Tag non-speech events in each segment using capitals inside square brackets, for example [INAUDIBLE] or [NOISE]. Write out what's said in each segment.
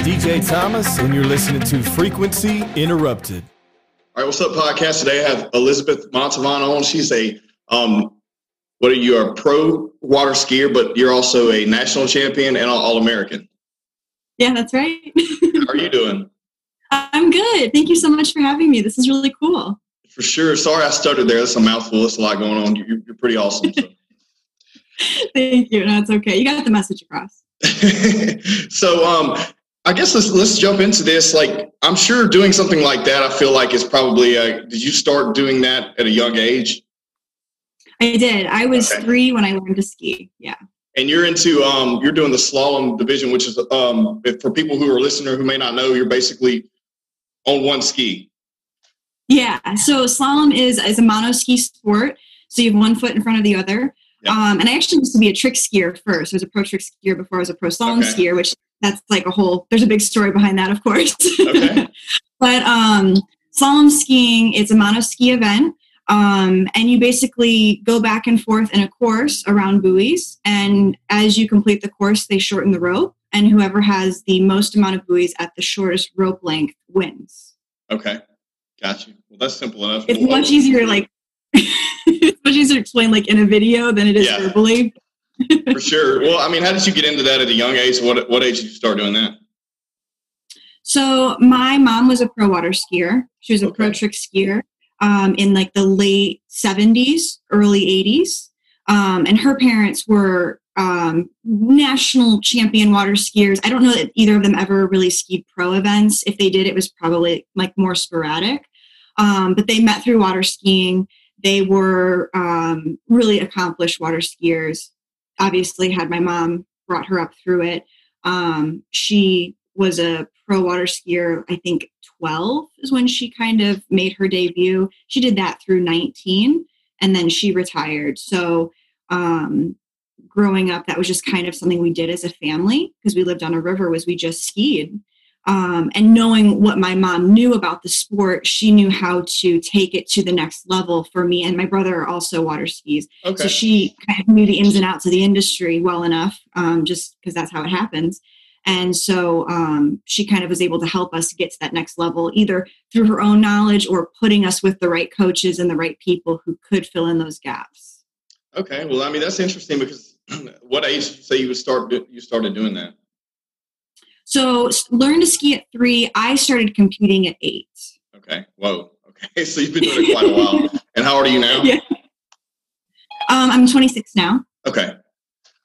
DJ Thomas, and you're listening to Frequency Interrupted. All right, what's up, podcast? Today I have Elizabeth Montavon on. She's a, um, what are you, a pro water skier, but you're also a national champion and All American. Yeah, that's right. How are you [LAUGHS] doing? I'm good. Thank you so much for having me. This is really cool. For sure. Sorry I stuttered there. That's a mouthful. That's a lot going on. You're, you're pretty awesome. So. [LAUGHS] [LAUGHS] Thank you. No, it's okay. You got the message across. so, um, I guess let's let's jump into this. Like, I'm sure doing something like that, I feel like is probably. Uh, did you start doing that at a young age? I did. I was okay. three when I learned to ski. Yeah. And you're into um, you're doing the slalom division, which is um, for people who are listening who may not know, you're basically on one ski. Yeah. So slalom is is a mono ski sport. So you have one foot in front of the other. Yep. Um, and I actually used to be a trick skier first. I was a pro trick skier before I was a pro slalom okay. skier, which that's like a whole. There's a big story behind that, of course. Okay. [LAUGHS] but um, slalom skiing, it's a mono ski event. Um, and you basically go back and forth in a course around buoys. And as you complete the course, they shorten the rope. And whoever has the most amount of buoys at the shortest rope length wins. Okay. Got you. Well, that's simple enough. It's much easier, like, [LAUGHS] it's much easier to explain like in a video than it is yeah. verbally. For sure. Well, I mean, how did you get into that at a young age? What what age did you start doing that? So my mom was a pro water skier. She was a okay. pro trick skier um, in like the late 70s, early 80s. Um, and her parents were um, national champion water skiers. I don't know that either of them ever really skied pro events. If they did, it was probably like more sporadic. Um, but they met through water skiing. They were um, really accomplished water skiers. Obviously, had my mom brought her up through it. Um, she was a pro water skier, I think 12 is when she kind of made her debut. She did that through 19 and then she retired. So, um, growing up, that was just kind of something we did as a family because we lived on a river was we just skied. Um, and knowing what my mom knew about the sport, she knew how to take it to the next level for me. And my brother also water skis. Okay. So she kind of knew the ins and outs of the industry well enough, um, just because that's how it happens. And so um, she kind of was able to help us get to that next level, either through her own knowledge or putting us with the right coaches and the right people who could fill in those gaps. Okay, well, I mean that's interesting because [CLEARS THROAT] what age did you say you would start you started doing that? So learn to ski at three. I started competing at eight. Okay. Whoa. Okay. [LAUGHS] So you've been doing it quite a while. And how old are you now? Yeah. Um, I'm 26 now. Okay.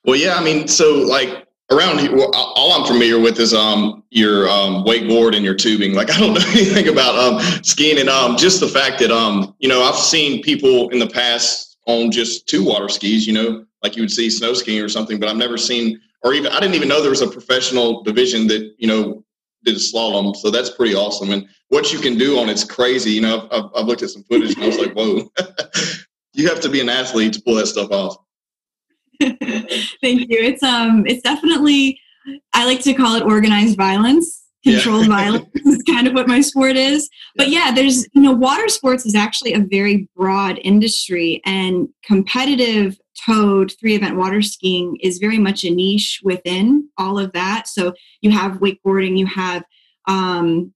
Well, yeah. I mean, so like around here, well, all I'm familiar with is um your um wakeboard and your tubing. Like [LAUGHS] I don't know anything about um skiing and um just the fact that um you know I've seen people in the past on just two water skis. You know, like you would see snow skiing or something, but I've never seen or even I didn't even know there was a professional division that you know did a slalom. So that's pretty awesome. And what you can do on it's crazy. You know, I've, I've looked at some footage and I was like, whoa, [LAUGHS] you have to be an athlete to pull that stuff off. [LAUGHS] Thank you. It's um it's definitely I like to call it organized violence. Controlled yeah. violence [LAUGHS] is kind of what my sport is. But yeah, there's you know, water sports is actually a very broad industry and competitive towed three event water skiing is very much a niche within all of that. So you have wakeboarding, you have um,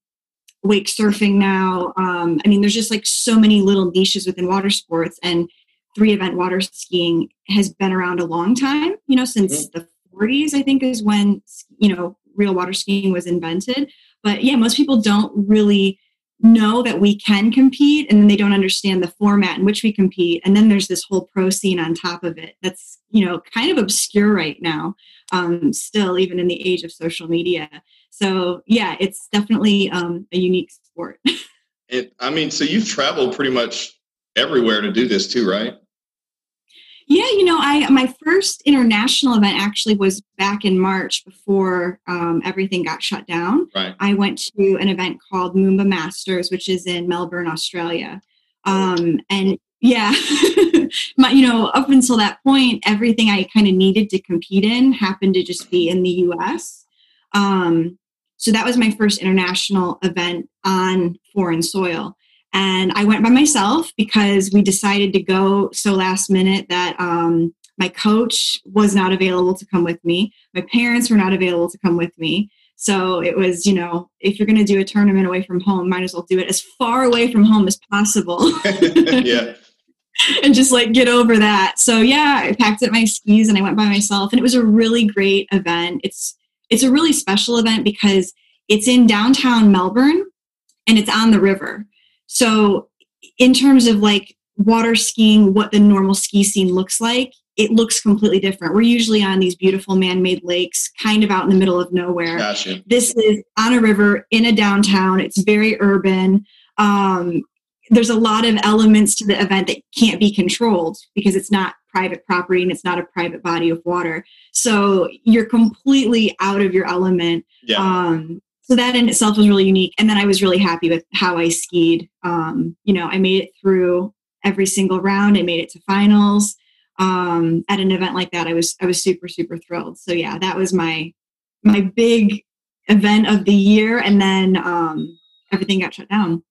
wake surfing now. Um, I mean, there's just like so many little niches within water sports, and three event water skiing has been around a long time, you know, since the 40s, I think, is when, you know, real water skiing was invented. But yeah, most people don't really know that we can compete and then they don't understand the format in which we compete. And then there's this whole pro scene on top of it that's you know kind of obscure right now um, still even in the age of social media. So yeah it's definitely um, a unique sport. [LAUGHS] It, i mean so you've traveled pretty much everywhere to do this too right yeah, you know, I my first international event actually was back in March before um, everything got shut down. Right. I went to an event called Moomba Masters, which is in Melbourne, Australia, um, and yeah, [LAUGHS] my, you know, up until that point, everything I kind of needed to compete in happened to just be in the U.S. Um, so that was my first international event on foreign soil. And I went by myself because we decided to go so last minute that um, my coach was not available to come with me. My parents were not available to come with me. So it was, you know, if you're going to do a tournament away from home, might as well do it as far away from home as possible. [LAUGHS] yeah. [LAUGHS] and just like get over that. So yeah, I packed up my skis and I went by myself and it was a really great event. It's it's a really special event because it's in downtown Melbourne and it's on the river. So in terms of like water skiing, what the normal ski scene looks like, it looks completely different. We're usually on these beautiful man-made lakes, kind of out in the middle of nowhere. Gotcha. This is on a river in a downtown. It's very urban. Um, there's a lot of elements to the event that can't be controlled because it's not private property and it's not a private body of water. So you're completely out of your element. Yeah. Um, so that in itself was really unique. And then I was really happy with how I skied. Um, you know, I made it through every single round. I made it to finals um, at an event like that. I was I was super super thrilled. So yeah, that was my my big event of the year, and then um, everything got shut down.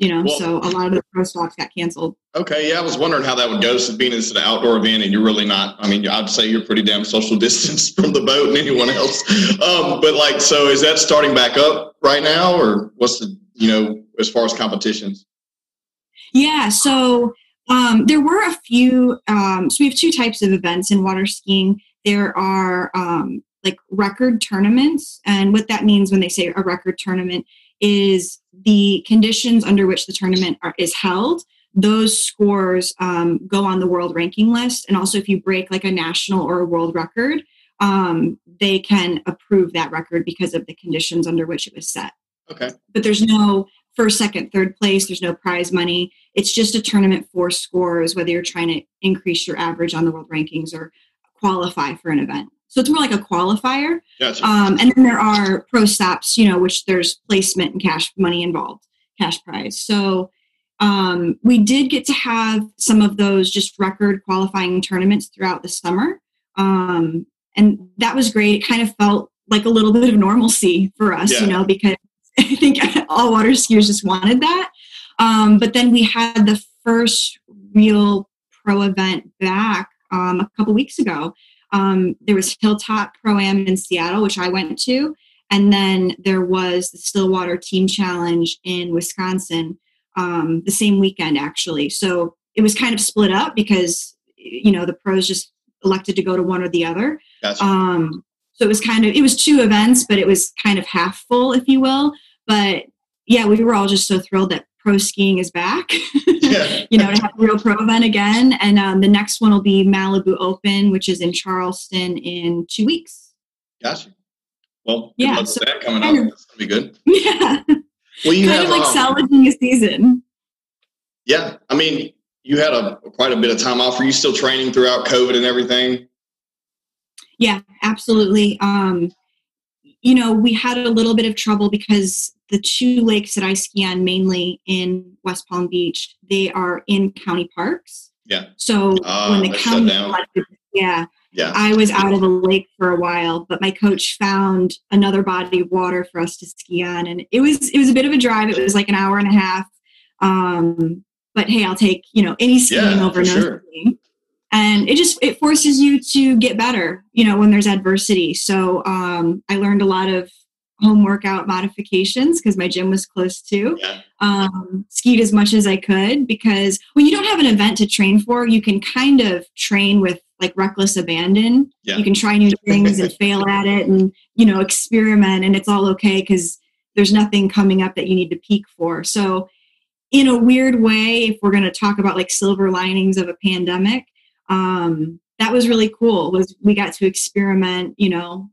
You know, Well- so a lot of the pro stops got canceled. Okay, yeah, I was wondering how that would go. So being it's an outdoor event, and you're really not. I mean, I'd say you're pretty damn social [LAUGHS] distance from the boat and anyone else. Um, but like, so is that starting back up right now, or what's the you know as far as competitions? Yeah, so um, there were a few. Um, so we have two types of events in water skiing. There are um, like record tournaments, and what that means when they say a record tournament is the conditions under which the tournament are, is held. Those scores um, go on the world ranking list, and also if you break like a national or a world record, um, they can approve that record because of the conditions under which it was set Okay, but there's no first, second, third place. There's no prize money. It's just a tournament for scores, whether you're trying to increase your average on the world rankings or qualify for an event. So it's more like a qualifier. gotcha. Um, and then there are pro stops, you know, which there's placement and cash money involved, cash prize. So um, we did get to have some of those just record qualifying tournaments throughout the summer. Um, and that was great. It kind of felt like a little bit of normalcy for us, Yeah. you know, because [LAUGHS] I think all water skiers just wanted that. Um, but then we had the first real pro event back um, a couple weeks ago. Um, there was Hilltop Pro Am in Seattle, which I went to, and then there was the Stillwater Team Challenge in Wisconsin um, the same weekend, actually. So it was kind of split up because you know the pros just elected to go to one or the other. Gotcha. Um, so it was kind of it was two events, but it was kind of half full, if you will. But yeah, we were all just so thrilled that pro skiing is back. [LAUGHS] Yeah. you know, to have a real pro event again. And um, the next one will be Malibu Open, which is in Charleston in two weeks. Gotcha. Well, Yeah, so that coming kind up. That's gonna be good. Yeah, Well, you kind have of like um, salvaging a season. Yeah, I mean, you had a quite a bit of time off. Were you still training throughout COVID and everything? Yeah, absolutely. Um, you know, we had a little bit of trouble because the two lakes that I ski on, mainly in West Palm Beach, they are in county parks. Yeah. So Ah, when the county, elected- yeah, Yeah. I was out of the lake for a while, but my coach found another body of water for us to ski on, and it was it was a bit of a drive. It was like an hour and a half. Um, but hey, I'll take you know any skiing Yeah, over no sure. skiing. And it just it forces you to get better, you know, when there's adversity. So um, I learned a lot of home workout modifications because my gym was close to Yeah. um, skied as much as I could because when you don't have an event to train for, you can kind of train with like reckless abandon. Yeah. You can try new [LAUGHS] things and fail at it and, you know, experiment and it's all okay because there's nothing coming up that you need to peak for. So, in a weird way, if we're going to talk about like silver linings of a pandemic, um, that was really cool. Was we got to experiment. You know,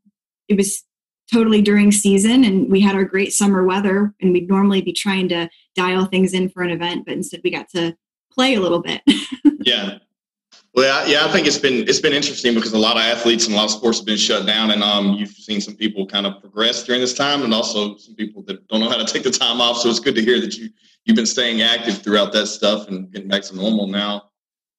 it was totally during season and we had our great summer weather and we'd normally be trying to dial things in for an event but instead we got to play a little bit [LAUGHS] Yeah. Well, yeah, I think it's been it's been interesting because a lot of athletes and a lot of sports have been shut down, and um, you've seen some people kind of progress during this time, and also some people that don't know how to take the time off. So it's good to hear that you you've been staying active throughout that stuff and getting back to normal now.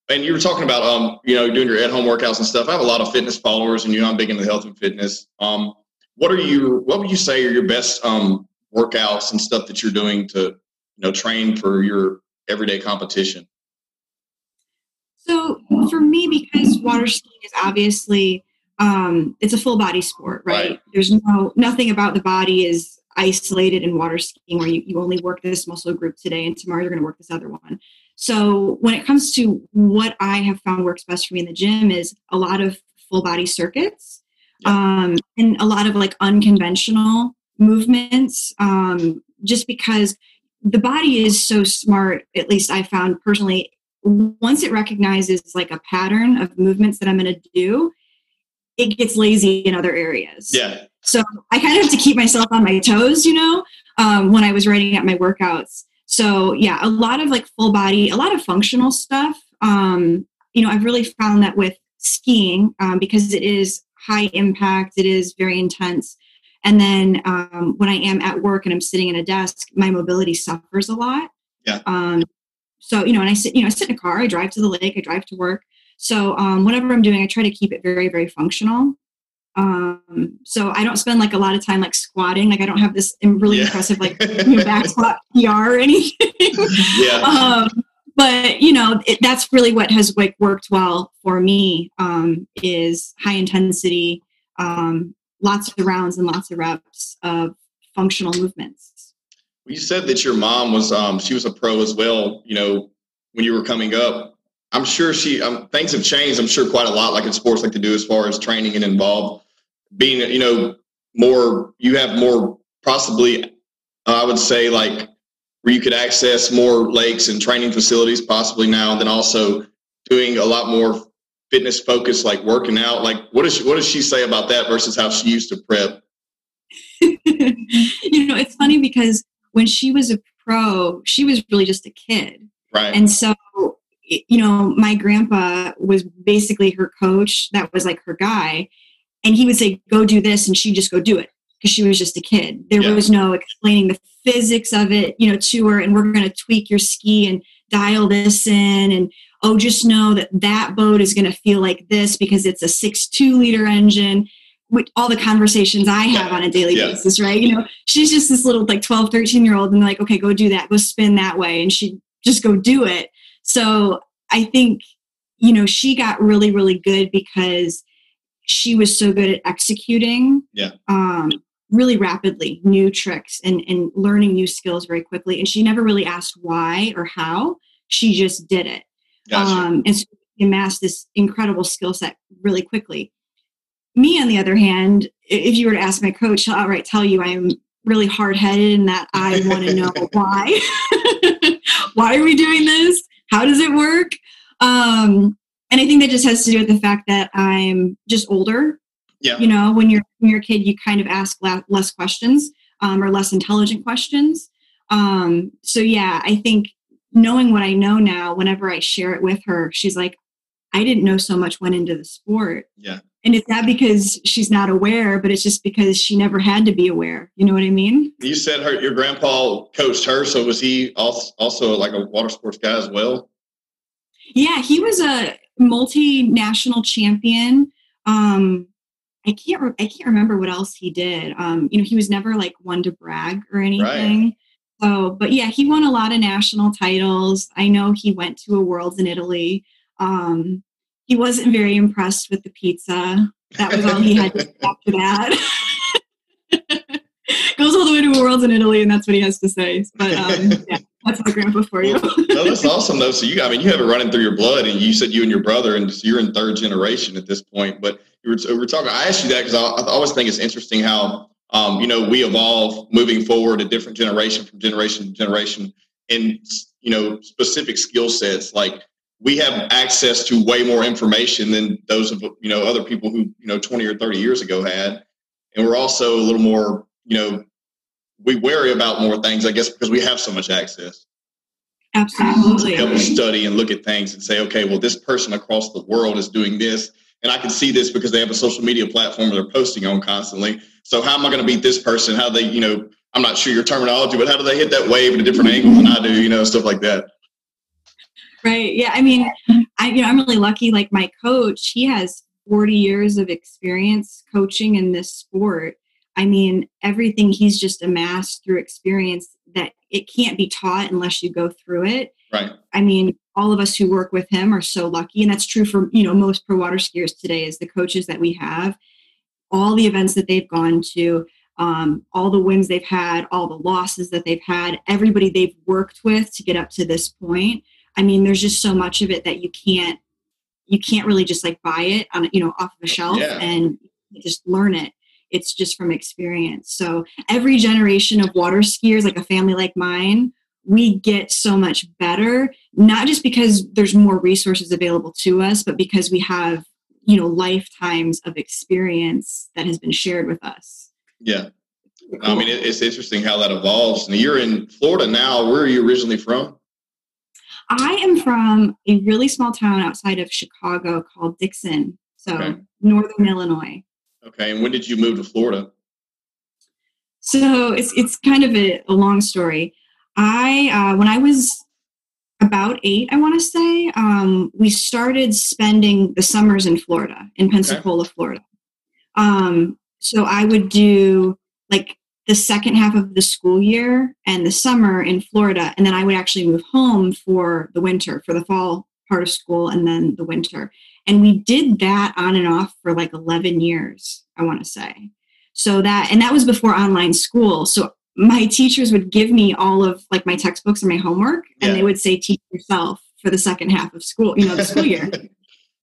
And you were talking about um, you know, doing your at home workouts and stuff. I have a lot of fitness followers, and you know, I'm big into health and fitness. Um, what are you? What would you say are your best um workouts and stuff that you're doing to you know train for your everyday competition? so for me because water skiing is obviously um, it's a full body sport, right? Right. There's no nothing about the body is isolated in water skiing where you, you only work this muscle group today and tomorrow you're going to work this other one. So when it comes to what I have found works best for me in the gym is a lot of full body circuits Yeah. um, and a lot of like unconventional movements um, just because the body is so smart at least i found personally once it recognizes like a pattern of movements that i'm going to do it gets lazy in other areas Yeah. so i kind of have to keep myself on my toes you know um, when i was writing out my workouts so yeah a lot of like full body a lot of functional stuff um, you know i've really found that with skiing um, because it is high impact it is very intense and then um, when I am at work and I'm sitting at a desk, my mobility suffers a lot. Yeah. Um, so you know, and I sit, you know, I sit in a car, I drive to the lake, I drive to work. So um, whatever I'm doing, I try to keep it very, very functional. Um, so I don't spend like a lot of time like squatting. Like I don't have this really Yeah. impressive like [LAUGHS] you know, back squat PR or anything. Yeah. [LAUGHS] um, but you know it, that's really what has like worked well for me um, is high intensity um, lots of rounds and lots of reps of functional movements You said that your mom was um she was a pro as well. You know, when you were coming up, I'm sure she um, things have changed. I'm sure quite a lot, like in sports, like to do as far as training and involved being. You know, more you have more possibly. Uh, I would say like where you could access more lakes and training facilities possibly now, and then also doing a lot more fitness focused, like working out. Like, what does she, what does she say about that versus how she used to prep? [LAUGHS] you know it's funny because when she was a pro she was really just a kid Right. and so you know my grandpa was basically her coach that was like her guy and he would say go do this and she'd just go do it because she was just a kid there Yeah. was no explaining the physics of it you know to her and we're going to tweak your ski and dial this in and oh just know that that boat is going to feel like this because it's a six two liter engine with all the conversations i have Yeah. on a daily Yeah. basis right you know she's just this little like 12 13 year old and like okay go do that go spin that way and she just go do it so i think you know she got really really good because she was so good at executing Yeah. um really rapidly new tricks and and learning new skills very quickly and she never really asked why or how she just did it Gotcha. um, and so she amassed this incredible skill set really quickly. Me, on the other hand, if you were to ask my coach, he'll outright tell you I am really hard headed and that I want to [LAUGHS] know why. [LAUGHS] why are we doing this? How does it work? Um, and I think that just has to do with the fact that I'm just older. Yeah. You know, when you're when you're a kid, you kind of ask la- less questions um, or less intelligent questions. Um, so yeah, I think knowing what I know now, whenever I share it with her, she's like, I didn't know so much went into the sport. Yeah. And it's not because she's not aware, but it's just because she never had to be aware. You know what I mean? You said her your grandpa coached her, so was he also, also like a water sports guy as well? Yeah, he was a multinational champion. Um, I can't I can't remember what else he did. Um, you know, he was never like one to brag or anything. Right. So, but yeah, he won a lot of national titles. I know he went to a Worlds in Italy. Um, he wasn't very impressed with the pizza. That was all he had to say after that. [LAUGHS] Goes all the way to a Worlds in Italy, and that's what he has to say. But um, yeah, that's my grandpa for you. no, that's awesome though. So you, I mean, you have it running through your blood, and you said you and your brother, and you're in third generation at this point. But you were, we were talking. I asked you that because I, I always think it's interesting how um, you know we evolve moving forward a different generation from generation to generation in you know specific skill sets. Like we have access to way more information than those of you know other people who you know 20 or 30 years ago had, and we're also a little more you know we worry about more things, I guess, because we have so much access Absolutely. to help study and look at things and say, okay, well, this person across the world is doing this. And I can see this because they have a social media platform they're posting on constantly. So how am I going to beat this person? How they, you know, I'm not sure your terminology, but how do they hit that wave at a different angle than I do, you know, stuff like that. Right. Yeah. I mean, I you know I'm really lucky. Like my coach, he has 40 years of experience coaching in this sport. I mean, everything he's just amassed through experience that it can't be taught unless you go through it. Right. I mean, all of us who work with him are so lucky and that's true for you know most pro water skiers today is the coaches that we have all the events that they've gone to um, all the wins they've had all the losses that they've had everybody they've worked with to get up to this point i mean there's just so much of it that you can't you can't really just like buy it on you know off of a shelf Yeah. and just learn it it's just from experience so every generation of water skiers like a family like mine we get so much better not just because there's more resources available to us but because we have you know lifetimes of experience that has been shared with us Yeah. I mean, it's interesting how that evolves. And you're in Florida now. Where are you originally from? i am from a really small town outside of chicago called dixon so Okay. northern illinois Okay. And when did you move to Florida? So it's it's kind of a, a long story. I uh, when I was about eight, I want to say, um, we started spending the summers in Florida, in Pensacola, Florida. Um, so I would do like the second half of the school year and the summer in Florida, and then I would actually move home for the winter, for the fall part of school, and then the winter. And we did that on and off for like eleven years, I want to say. So that and that was before online school. So my teachers would give me all of like my textbooks and my homework and Yeah. they would say teach yourself for the second half of school you know the school year. [LAUGHS]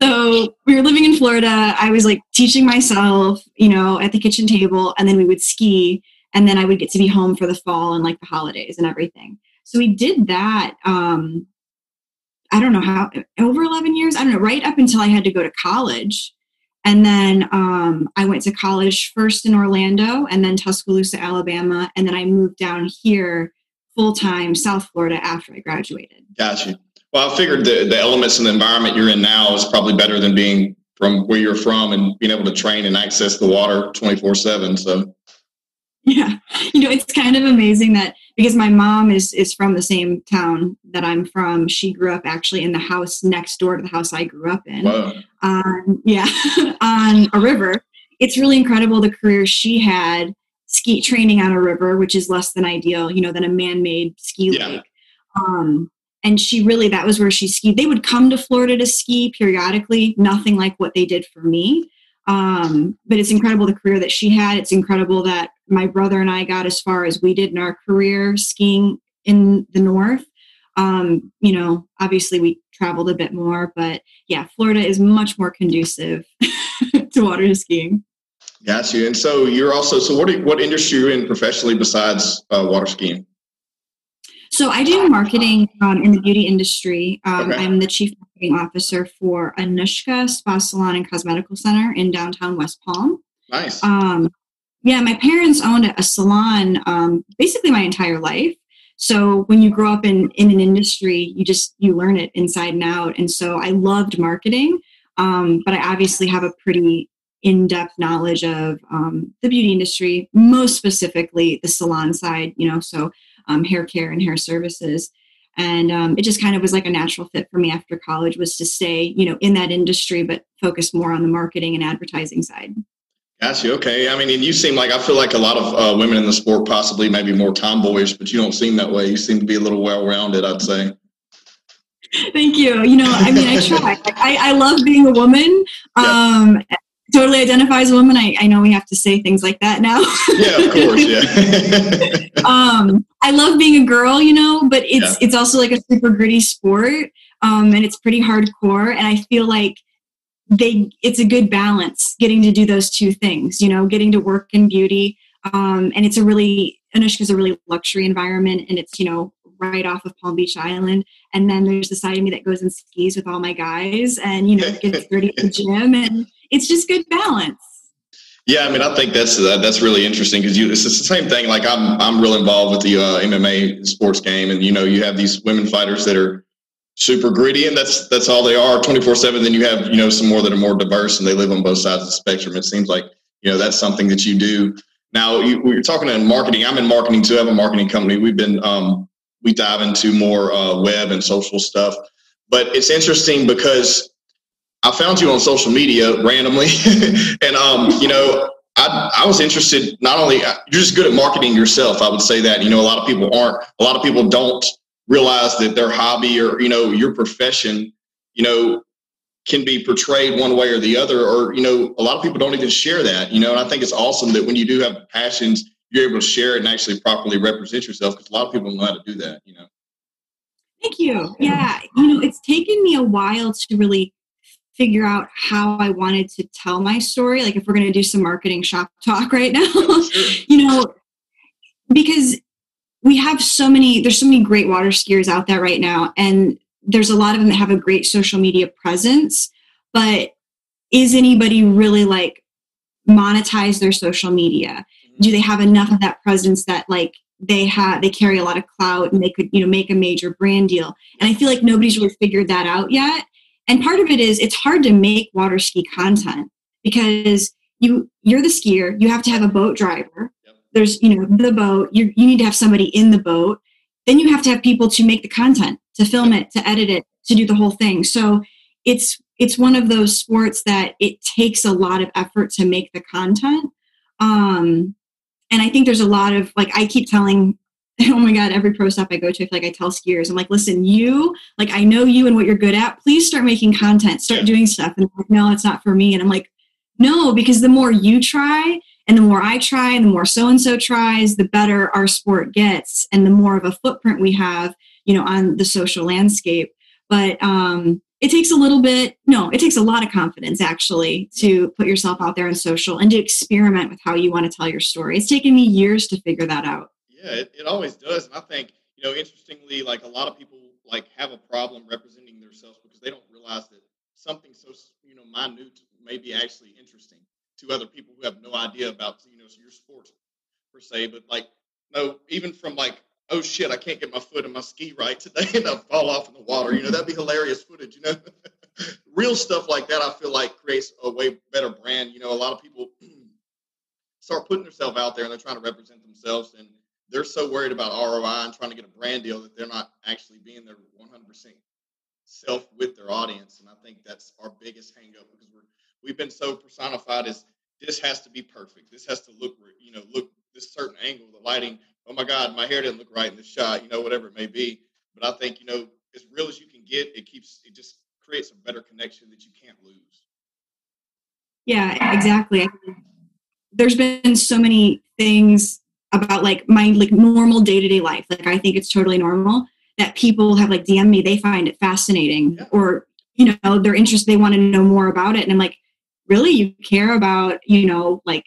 So we were living in florida. I was like teaching myself you know at the kitchen table and then we would ski and then i would get to be home for the fall and like the holidays and everything. So we did that um i don't know how over 11 years i don't know right up until i had to go to college and then um, I went to college first in Orlando and then Tuscaloosa, Alabama. And then I moved down here full time, South Florida, after I graduated. Gotcha. Well, I figured the, the elements and the environment you're in now is probably better than being from where you're from and being able to train and access the water 24 7. So, [LAUGHS] Yeah. You know, it's kind of amazing that because my mom is is from the same town that I'm from, she grew up actually in the house next door to the house I grew up in. wow. on yeah [LAUGHS] on a river it's really incredible the career she had ski training on a river which is less than ideal you know than a man-made ski Yeah. lake um and she really that was where she skied they would come to florida to ski periodically nothing like what they did for me um but it's incredible the career that she had it's incredible that my brother and i got as far as we did in our career skiing in the north um you know obviously we traveled a bit more but yeah, Florida is much more conducive [LAUGHS] to water skiing. Got you. And so you're also, so what, are, what industry are you in professionally besides uh, water skiing? So I do marketing um, in the beauty industry. Um, Okay. I'm the chief marketing officer for Anushka Spa Salon and Cosmetical Center in downtown West Palm. Nice. Um, yeah, my parents owned a salon um, basically my entire life. So when you grow up in, in an industry, you just you learn it inside and out. And so I loved marketing, um, but I obviously have a pretty in-depth knowledge of um, the beauty industry, most specifically the salon side. You know, so um, hair care and hair services. And um, it just kind of was like a natural fit for me after college was to stay, you know, in that industry, but focus more on the marketing and advertising side. Got you. Okay. I mean, and you seem like, I feel like a lot of uh, women in the sport possibly maybe more tomboyish, but you don't seem that way. You seem to be a little well rounded, I'd say. Thank you. You know, I mean, I try. [LAUGHS] I, I love being a woman. Um, totally identify as a woman. I, I know we have to say things like that now. [LAUGHS] Yeah, of course. Yeah. [LAUGHS] um, I love being a girl, you know, but it's Yeah. it's also like a super gritty sport, um, and it's pretty hardcore. And I feel like they it's a good balance getting to do those two things. You know, getting to work in beauty, um, and it's a really Anushka's a really luxury environment, and it's you know right off of Palm Beach Island. And then there's the side of me that goes and skis with all my guys, and you know gets [LAUGHS] dirty at the gym, and it's just good balance. Yeah, I mean, I think that's uh, that's really interesting because you it's the same thing. Like I'm I'm real involved with the uh, MMA sports game, and you know you have these women fighters that are super gritty, and that's that's all they are, twenty four seven. Then you have you know some more that are more diverse, and they live on both sides of the spectrum. It seems like you know that's something that you do. Now you, we are talking in marketing. I'm in marketing too. I have a marketing company. We've been um, we dive into more uh, web and social stuff, but it's interesting because I found you on social media randomly, [LAUGHS] and um, you know, I I was interested. Not only you're just good at marketing yourself, I would say that. You know, a lot of people aren't. A lot of people don't realize that their hobby or you know your profession, you know, can be portrayed one way or the other. Or you know, a lot of people don't even share that. You know, and I think it's awesome that when you do have passions, you're able to share it and actually properly represent yourself because a lot of people don't know how to do that. You know. Thank you. Yeah, you know, it's taken me a while to really figure out how I wanted to tell my story. Like if we're going to do some marketing shop [LAUGHS] talk right now, [LAUGHS] you know, because we have so many, there's so many great water skiers out there right now. And there's a lot of them that have a great social media presence, but is anybody really like monetize their social media? Mm-hmm. Do they have enough of that presence that like they have they carry a lot of clout and they could you know make a major brand deal and i feel like nobody's really figured that out yet and part of it is it's hard to make water ski content because you you're the skier you have to have a boat driver. Yep. there's you know the boat you you need to have somebody in the boat. Then you have to have people to make the content to film it to edit it to do the whole thing. So it's it's one of those sports that it takes a lot of effort to make the content. Um and i think there's a lot of like i keep telling [LAUGHS] oh my god every pro stop i go to I feel like i tell skiers i'm like listen you like i know you and what you're good at. Please start making content. Start yeah. doing stuff. And like no it's not for me. And i'm like no because the more you try and the more i try and the more so and so tries the better our sport gets and the more of a footprint we have you know on the social landscape. But um it takes a little bit no it takes a lot of confidence actually to put yourself out there on social and to experiment with how you want to tell your story. It's taken me years to figure that out yeah, it, it always does. And I think, you know, interestingly, like a lot of people like have a problem representing themselves because they don't realize that something so, you know, minute may be actually interesting to other people who have no idea about, you know, your sports per se. But like, no, even from like, oh shit, I can't get my foot in my ski right today [LAUGHS] and I fall off in the water. You know, that'd be hilarious footage, you know? [LAUGHS] Real stuff like that, I feel like creates a way better brand. You know, a lot of people [CLEARS THROAT] start putting themselves out there and they're trying to represent themselves and they're so worried about ROI and trying to get a brand deal that they're not actually being their 100% self with their audience. And I think that's our biggest hangup because we're we've been so personified as this has to be perfect. This has to look, you know, look this certain angle, the lighting. Oh my God, my hair didn't look right in the shot. You know, whatever it may be. But I think you know, as real as you can get, it keeps it just creates a better connection that you can't lose. Yeah, exactly. There's been so many things about like my like normal day-to-day life like i think it's totally normal that people have like dm me they find it fascinating yeah. or you know they're interested they want to know more about it and i'm like really you care about you know like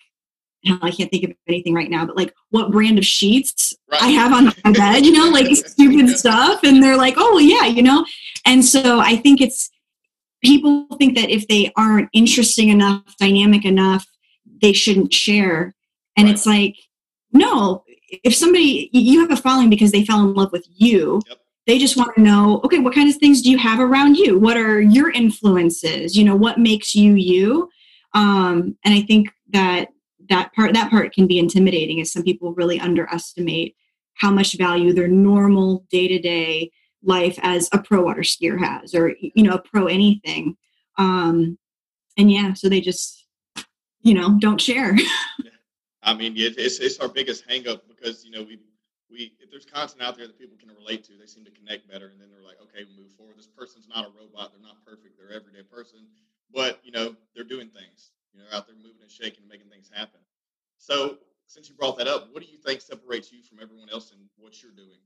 I can't think of anything right now, but like what brand of sheets right. I have on my [LAUGHS] bed, you know, like stupid yeah. stuff. And they're like, oh, yeah, you know. And so I think it's people think that if they aren't interesting enough, dynamic enough, they shouldn't share. And right. it's like, no, if somebody you have a following because they fell in love with you, yep. they just want to know, okay, what kind of things do you have around you? What are your influences? You know, what makes you you? Um, and I think that that part that part can be intimidating as some people really underestimate how much value their normal day-to-day life as a pro water skier has or you know a pro anything um and yeah so they just you know don't share [LAUGHS] I mean, it's it's our biggest hangup because you know we we if there's content out there that people can relate to, they seem to connect better, and then they're like, okay, we move forward. This person's not a robot; they're not perfect; they're everyday person, but you know they're doing things. You know, they're out there moving and shaking and making things happen. So, since you brought that up, what do you think separates you from everyone else in what you're doing?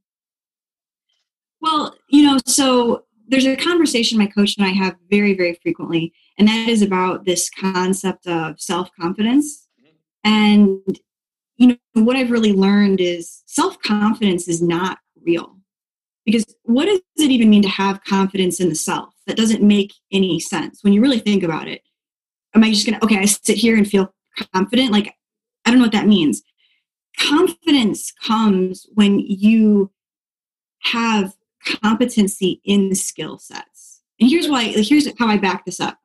Well, you know, so there's a conversation my coach and I have very, very frequently, and that is about this concept of self confidence and you know what I've really learned is self confidence is not real. Because what does it even mean to have confidence in the self? That doesn't make any sense when you really think about it. Am I just gonna okay, I sit here and feel confident? Like I don't know what that means. Confidence comes when you have competency in the skill sets. And here's why here's how I back this up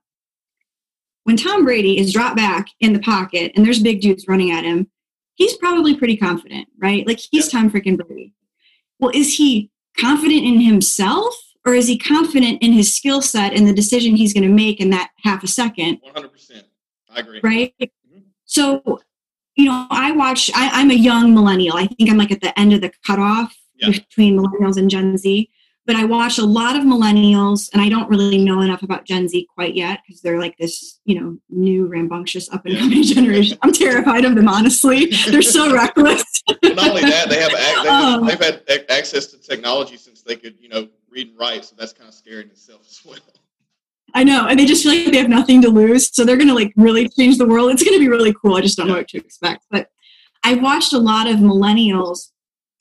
when Tom Brady is dropped back in the pocket and there's big dudes running at him, he's probably pretty confident, right? Like he's Tom freaking Brady. Well, is he confident in himself or is he confident in his skill set and the decision he's going to make in that half a second? 100%. I agree. Right? Mm-hmm. So, you know, I watch, I, I'm a young millennial. I think I'm like at the end of the cutoff yeah. between millennials and Gen Z. But I watch a lot of millennials, and I don't really know enough about Gen Z quite yet because they're like this, you know, new rambunctious up and coming [LAUGHS] generation. I'm terrified of them, honestly. They're so [LAUGHS] reckless. Not only that, they have they've, [LAUGHS] um, they've had access to technology since they could, you know, read and write. So that's kind of scary in itself as well. I know, and they just feel like they have nothing to lose, so they're going to like really change the world. It's going to be really cool. I just don't know what to expect. But I watched a lot of millennials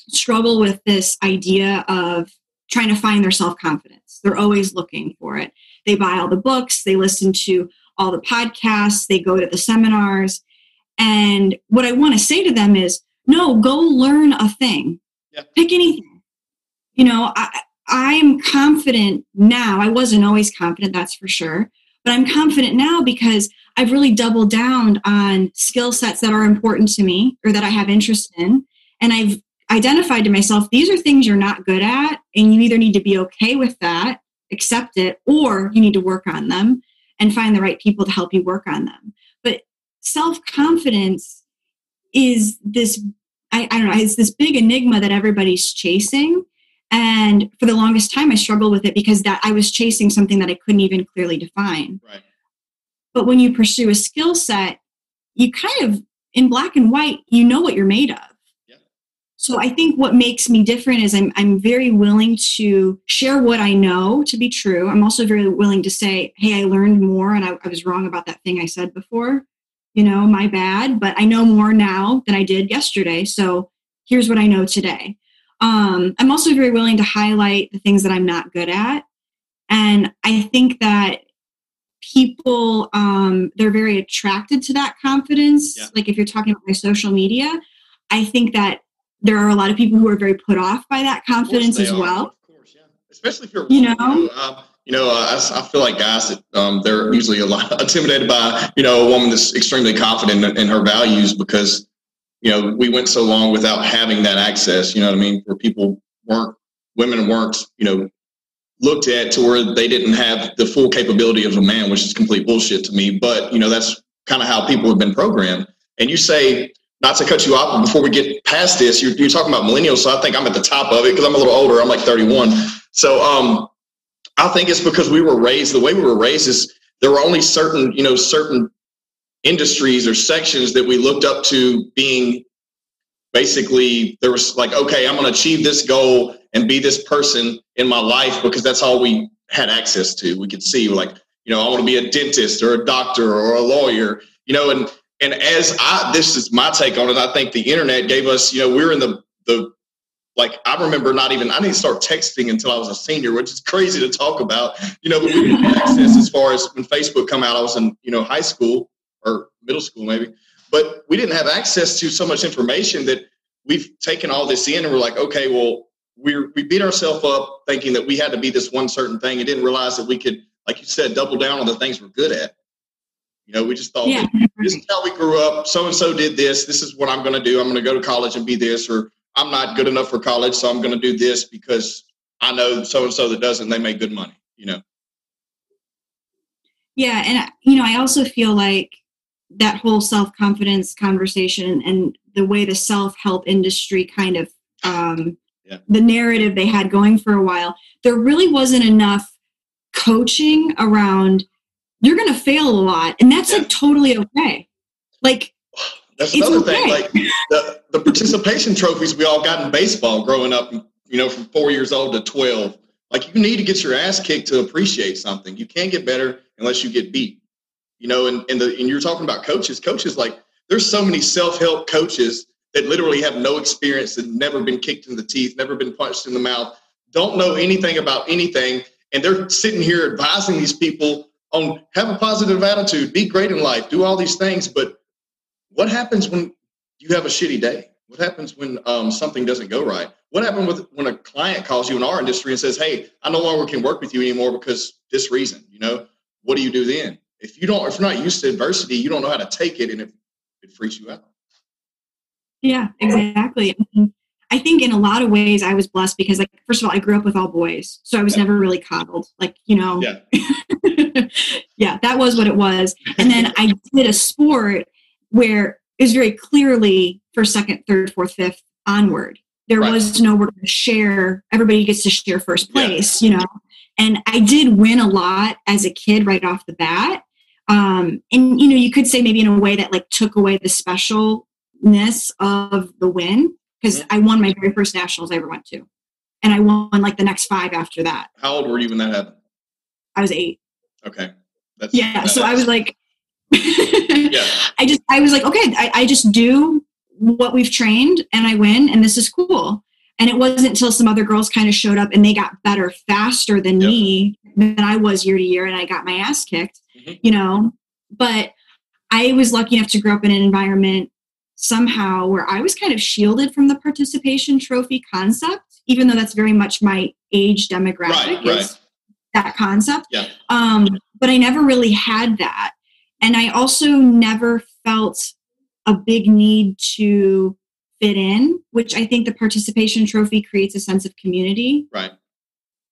struggle with this idea of trying to find their self confidence. They're always looking for it. They buy all the books, they listen to all the podcasts, they go to the seminars. And what I want to say to them is no, go learn a thing. Yeah. Pick anything. You know, I, I'm confident now. I wasn't always confident, that's for sure. But I'm confident now because I've really doubled down on skill sets that are important to me or that I have interest in. And I've identified to myself, these are things you're not good at, and you either need to be okay with that, accept it, or you need to work on them and find the right people to help you work on them. But self confidence is this, I, I don't know, it's this big enigma that everybody's chasing. And for the longest time, I struggled with it because that I was chasing something that I couldn't even clearly define. Right. But when you pursue a skill set, you kind of, in black and white, you know what you're made of. So I think what makes me different is I'm I'm very willing to share what I know to be true. I'm also very willing to say, hey, I learned more and I, I was wrong about that thing I said before. You know, my bad, but I know more now than I did yesterday. So here's what I know today. Um, I'm also very willing to highlight the things that I'm not good at. And I think that people um, they're very attracted to that confidence. Yeah. Like if you're talking about my social media, I think that there are a lot of people who are very put off by that confidence as are. well. Of course, yeah. Especially if you're, you know, you know, uh, you know uh, I, I, feel like guys that um, they're usually a lot [LAUGHS] intimidated by, you know, a woman that's extremely confident in, in, her values because, you know, we went so long without having that access. You know what I mean? Where people weren't, women weren't, you know, looked at to where they didn't have the full capability of a man, which is complete bullshit to me. But you know, that's kind of how people have been programmed. And you say not to cut you off, before we get past this, you're, you're talking about millennials. So I think I'm at the top of it because I'm a little older. I'm like 31. So um, I think it's because we were raised the way we were raised is there were only certain, you know, certain industries or sections that we looked up to being basically there was like, okay, I'm going to achieve this goal and be this person in my life because that's all we had access to. We could see like, you know, I want to be a dentist or a doctor or a lawyer, you know, and and as I, this is my take on it. I think the internet gave us, you know, we're in the the like I remember not even I didn't start texting until I was a senior, which is crazy to talk about. You know, but we didn't access as far as when Facebook come out. I was in you know high school or middle school maybe, but we didn't have access to so much information that we've taken all this in and we're like, okay, well, we we beat ourselves up thinking that we had to be this one certain thing and didn't realize that we could, like you said, double down on the things we're good at. You know, we just thought yeah. this is how we grew up. So and so did this. This is what I'm going to do. I'm going to go to college and be this, or I'm not good enough for college, so I'm going to do this because I know so and so that doesn't. They make good money. You know. Yeah, and you know, I also feel like that whole self confidence conversation and the way the self help industry kind of um, yeah. the narrative they had going for a while, there really wasn't enough coaching around you're going to fail a lot and that's yeah. like totally okay. Like that's another okay. thing like the, the participation trophies we all got in baseball growing up you know from four years old to 12 like you need to get your ass kicked to appreciate something. You can't get better unless you get beat. You know and, and the and you're talking about coaches. Coaches like there's so many self-help coaches that literally have no experience and never been kicked in the teeth never been punched in the mouth don't know anything about anything and they're sitting here advising these people on have a positive attitude, be great in life, do all these things. But what happens when you have a shitty day? What happens when um, something doesn't go right? What happens with when a client calls you in our industry and says, "Hey, I no longer can work with you anymore because this reason"? You know, what do you do then? If you don't, if you're not used to adversity, you don't know how to take it, and it, it freaks you out. Yeah, exactly. I think in a lot of ways I was blessed because like first of all I grew up with all boys. So I was yeah. never really coddled. Like, you know. Yeah. [LAUGHS] yeah, that was what it was. And then I did a sport where it was very clearly first, second, third, fourth, fifth onward. There Right. was no we're going to share. Everybody gets to share first Yeah. place, you know. And I did win a lot as a kid right off the bat. Um, and you know, you could say maybe in a way that like took away the specialness of the win because Mhm. I won my very first nationals I ever went to, and I won like the next five after that. How old were you when that happened? I was eight. Okay. That's Yeah, so I was like, Yeah. [LAUGHS] I just I was like, okay, I, I just do what we've trained and I win and this is cool. And it wasn't until some other girls kind of showed up and they got better faster than Yep. me than I was year to year and I got my ass kicked, Mhm. you know. But I was lucky enough to grow up in an environment somehow where I was kind of shielded from the participation trophy concept, even though that's very much my age demographic Right, is that concept. Yeah. Um, but I never really had that. And I also never felt a big need to fit in, which I think the participation trophy creates a sense of community. Right.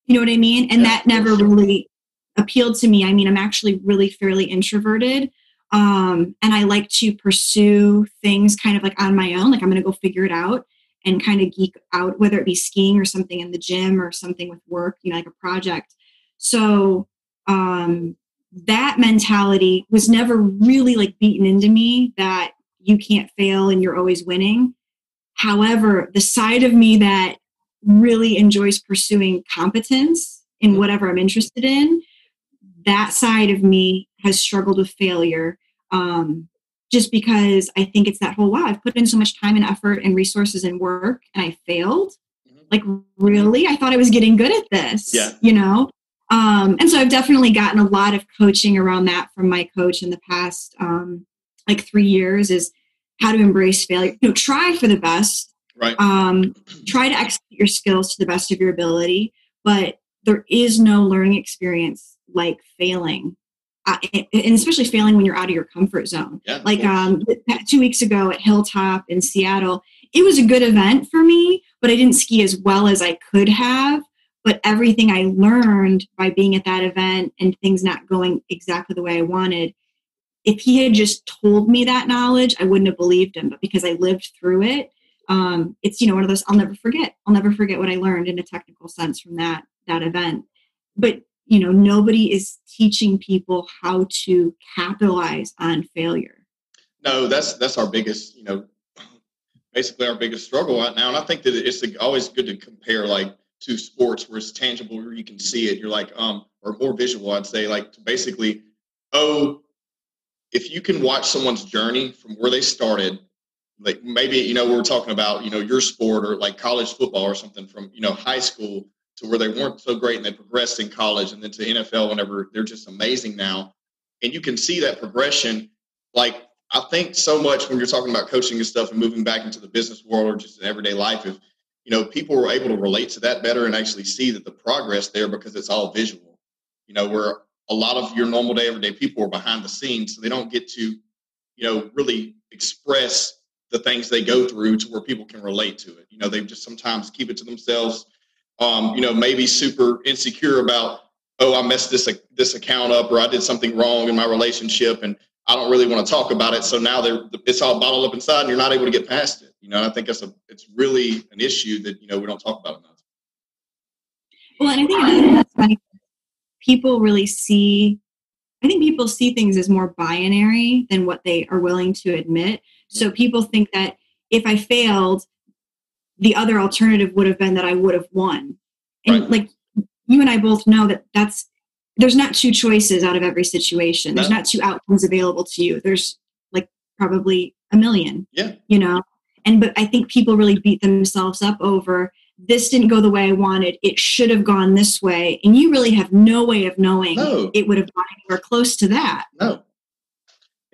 You know what I mean? And Yeah, that never sure. really appealed to me. I mean, I'm actually really fairly introverted. Um, and I like to pursue things kind of like on my own, like I'm going to go figure it out and kind of geek out, whether it be skiing or something in the gym or something with work, you know, like a project. So, um, that mentality was never really like beaten into me that you can't fail and you're always winning. However, the side of me that really enjoys pursuing competence in whatever I'm interested in, that side of me has struggled with failure. Um, just because I think it's that whole wow, I've put in so much time and effort and resources and work and I failed. Mhm. Like, really? I thought I was getting good at this. Yeah. You know? Um, and so I've definitely gotten a lot of coaching around that from my coach in the past um, like three years is how to embrace failure. You know, try for the best, Right. um, try to execute your skills to the best of your ability, but there is no learning experience like failing, uh, and especially failing when you're out of your comfort zone. Yeah. Like um, two weeks ago at Hilltop in Seattle, it was a good event for me, but I didn't ski as well as I could have. But everything I learned by being at that event and things not going exactly the way I wanted, if he had just told me that knowledge, I wouldn't have believed him. But because I lived through it, um, it's you know one of those I'll never forget. I'll never forget what I learned in a technical sense from that that event. But you know nobody is teaching people how to capitalize on failure. No, that's that's our biggest, you know, basically our biggest struggle right now. And I think that it's always good to compare like to sports where it's tangible, where you can see it. You're like, um, or more visual, I'd say, like basically, oh, if you can watch someone's journey from where they started, like maybe you know we we're talking about, you know, your sport or like college football or something from you know high school to where they weren't so great and they progressed in college and then to NFL whenever they're just amazing now, and you can see that progression, like I think so much when you're talking about coaching and stuff and moving back into the business world or just in everyday life, if you know people were able to relate to that better and actually see that the progress there because it's all visual. You know, where a lot of your normal day, everyday people are behind the scenes, so they don't get to, you know, really express the things they go through to where people can relate to it. You know, they just sometimes keep it to themselves. Um, you know, maybe super insecure about, oh, I messed this this account up or I did something wrong in my relationship and I don't really want to talk about it. So now they're it's all bottled up inside, and you're not able to get past it. You know, and I think that's a it's really an issue that you know we don't talk about enough. Well, and I think that's funny, people really see, I think people see things as more binary than what they are willing to admit. So people think that if I failed, the other alternative would have been that I would have won. And Right. like you and I both know that that's, there's not two choices out of every situation. There's not two outcomes available to you. There's like probably a million. Yeah. You know? And but I think people really beat themselves up over this didn't go the way I wanted. It should have gone this way. And you really have no way of knowing No. it would have gone anywhere close to that. No.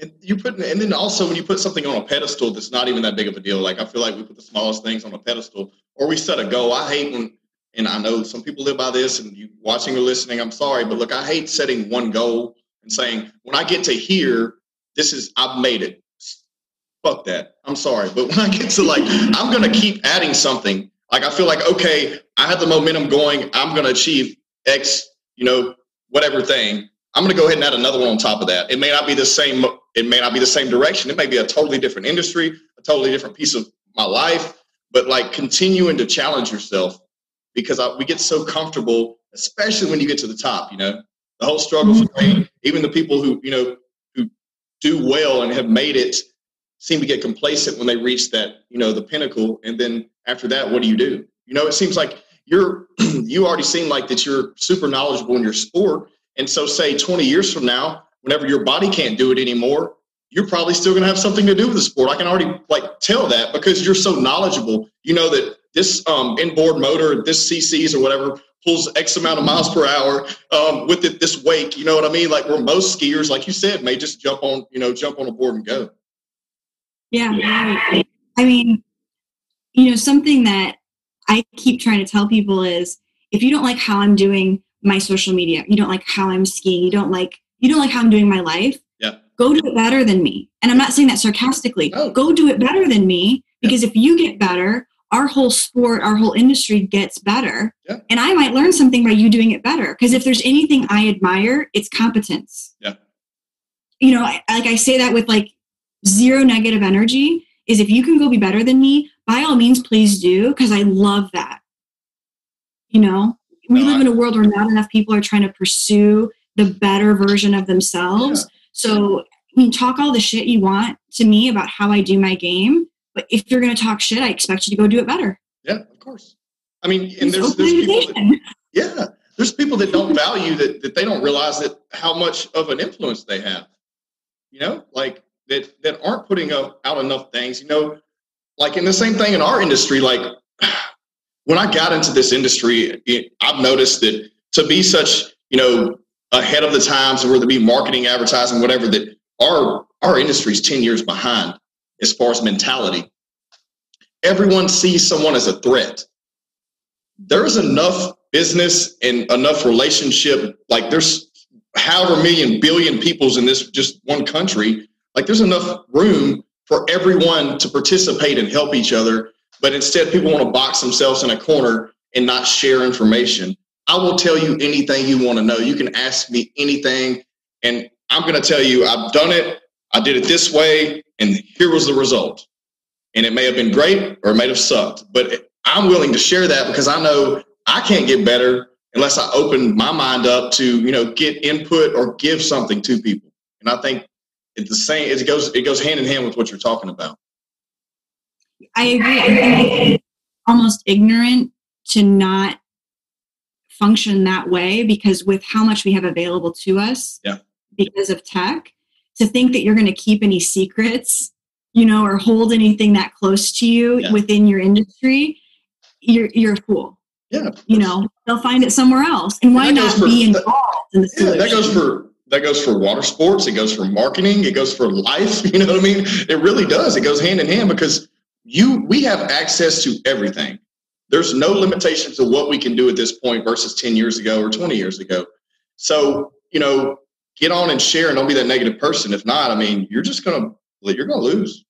And you put, and then also when you put something on a pedestal that's not even that big of a deal. Like I feel like we put the smallest things on a pedestal, or we set a goal. I hate when, and I know some people live by this. And you watching or listening, I'm sorry, but look, I hate setting one goal and saying when I get to here, this is I've made it. Fuck that. I'm sorry, but [LAUGHS] when I get to like, I'm gonna keep adding something. Like I feel like okay, I have the momentum going. I'm gonna achieve X, you know, whatever thing. I'm to go ahead and add another one on top of that. It may not be the same. It may not be the same direction. It may be a totally different industry, a totally different piece of my life. but like continuing to challenge yourself because I, we get so comfortable, especially when you get to the top. You know, the whole struggle mm-hmm. great. Even the people who you know who do well and have made it seem to get complacent when they reach that you know the pinnacle, and then after that, what do you do? You know, it seems like you're [CLEARS THROAT] you already seem like that you're super knowledgeable in your sport, and so say 20 years from now, whenever your body can't do it anymore, you're probably still going to have something to do with the sport. I can already like tell that because you're so knowledgeable. You know that this um, inboard motor, this CCs or whatever, pulls X amount of miles per hour um, with it, this wake. You know what I mean? Like where most skiers, like you said, may just jump on, you know, jump on a board and go. Yeah. I mean, you know, something that I keep trying to tell people is if you don't like how I'm doing my social media, you don't like how I'm skiing, you don't like you don't like how I'm doing my life, Yeah. go do it better than me. And I'm not saying that sarcastically. Oh. Go do it better than me because if you get better, our whole sport, our whole industry gets better. Yeah. And I might learn something by you doing it better. Because if there's anything I admire, it's competence. Yeah. You know, like I say that with like zero negative energy is if you can go be better than me, by all means, please do, because I love that. You know, we no, live I, in a world where not enough people are trying to pursue the better version of themselves. Yeah. So I mean, talk all the shit you want to me about how I do my game, but if you're going to talk shit, I expect you to go do it better. Yeah, of course. I mean, and there's, there's people that, yeah, there's people that don't value that, that they don't realize that how much of an influence they have, you know, like that, that aren't putting up, out enough things, you know, like in the same thing in our industry, like [SIGHS] when I got into this industry, it, I've noticed that to be such, you know, ahead of the times, whether it be marketing, advertising, whatever, that our our industry is 10 years behind as far as mentality. Everyone sees someone as a threat. There's enough business and enough relationship, like there's however million billion peoples in this just one country, like there's enough room for everyone to participate and help each other. But instead, people want to box themselves in a corner and not share information. I will tell you anything you want to know. You can ask me anything, and I'm going to tell you, I've done it. I did it this way, and here was the result. And it may have been great or it may have sucked, but I'm willing to share that because I know I can't get better unless I open my mind up to, you know, get input or give something to people. And I think it's the same. It goes it goes hand in hand with what you're talking about. I agree. I think it's almost ignorant to not function that way because with how much we have available to us yeah. because of tech, to think that you're going to keep any secrets, you know, or hold anything that close to you yeah. within your industry, you're you're a fool. Yeah. You know, they'll find it somewhere else. And why not for, be involved that, in the solution? Yeah, that goes for that goes for water sports, it goes for marketing, it goes for life, [LAUGHS] you know what I mean? It really does. It goes hand in hand because you we have access to everything there's no limitation to what we can do at this point versus 10 years ago or 20 years ago. So, you know, get on and share and don't be that negative person. If not, I mean, you're just going to, you're going to lose.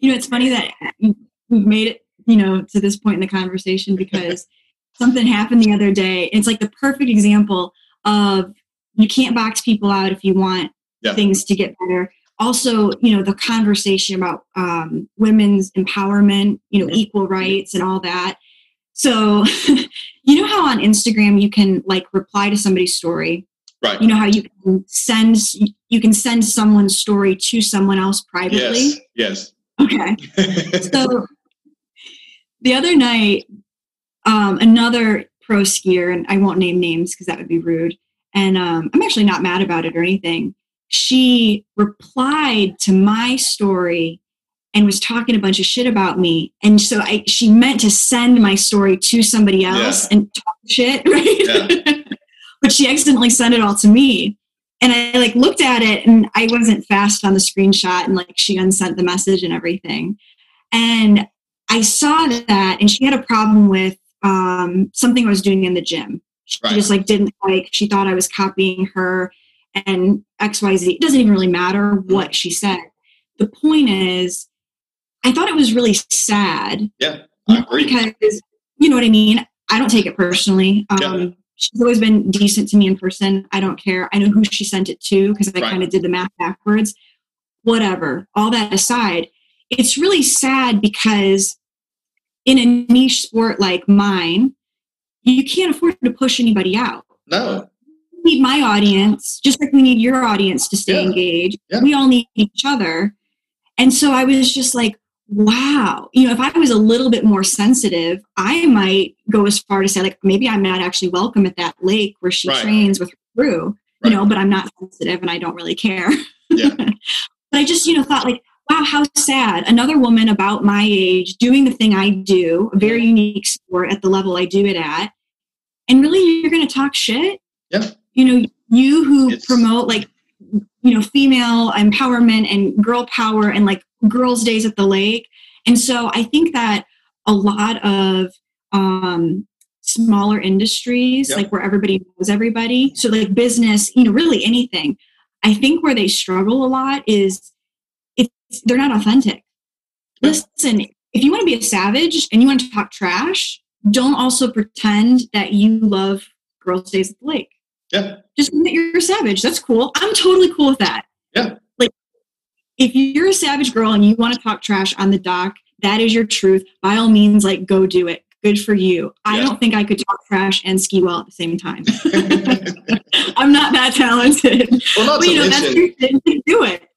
You know, it's funny that we've made it, you know, to this point in the conversation because [LAUGHS] something happened the other day. It's like the perfect example of you can't box people out if you want yeah. things to get better also you know the conversation about um, women's empowerment you know equal rights and all that. So [LAUGHS] you know how on instagram you can like reply to somebody's story? Right. You know how you can send you can send someone's story to someone else privately? Yes. Yes. Okay. [LAUGHS] So the other night um, another pro skier and i won't name names because that would be rude and um, i'm actually not mad about it or anything she replied to my story and was talking a bunch of shit about me. And so I, she meant to send my story to somebody else yeah. and talk shit, [LAUGHS] right? Yeah. but she accidentally sent it all to me. And I like looked at it and I wasn't fast on the screenshot and like she unsent the message and everything. And I saw that and she had a problem with um, something I was doing in the gym. She right. just like didn't like, she thought I was copying her and XYZ. It doesn't even really matter what she said. The point is, I thought it was really sad. Yeah, I agree. Because, you know what I mean? I don't take it personally. Um, yeah. She's always been decent to me in person. I don't care. I know who she sent it to because I right. kind of did the math backwards. Whatever. All that aside, it's really sad because in a niche sport like mine, you can't afford to push anybody out. No. Need my audience, just like we need your audience to stay Yeah. engaged. Yeah. We all need each other. And so I was just like, wow, you know, if I was a little bit more sensitive, I might go as far to say, like, maybe I'm not actually welcome at that lake where she Right. trains with her crew, Right. you know, but I'm not sensitive and I don't really care. Yeah. [LAUGHS] but I just, you know, thought like, wow, how sad. Another woman about my age doing the thing I do, a very unique sport at the level I do it at. And really, you're going to talk shit? Yeah. You know, you who It's- promote like, you know, female empowerment and girl power and like girls' days at the lake. And so I think that a lot of um, smaller industries, Yeah. like where everybody knows everybody, so like business, you know, really anything. I think where they struggle a lot is it's they're not authentic. Listen, if you want to be a savage and you want to talk trash, don't also pretend that you love girls' days at the lake. Yeah. Just admit you're a savage. That's cool. I'm totally cool with that. Yeah. Like if you're a savage girl and you want to talk trash on the dock, that is your truth. By all means, like go do it. Good for you. I don't think I could talk trash and ski well at the same time. [LAUGHS] [LAUGHS] I'm not that talented. well, not But to you know, that's mention, your thing. Do it.